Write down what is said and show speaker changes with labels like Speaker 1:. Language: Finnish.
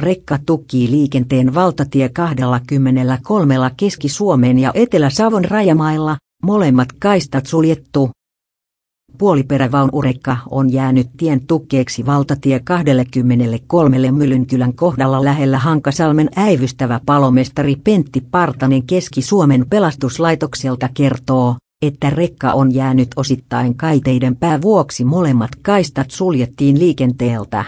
Speaker 1: Rekka tukkii liikenteen valtatie 23 Keski-Suomen ja Etelä-Savon rajamailla, molemmat kaistat suljettu. Puoliperävaunurekka on jäänyt tien tukkeeksi valtatie 23 Mylynkylän kohdalla lähellä Hankasalmen äivystävä palomestari Pentti Partanen Keski-Suomen pelastuslaitokselta kertoo, että rekka on jäänyt osittain kaiteiden päävuoksi molemmat kaistat suljettiin liikenteeltä.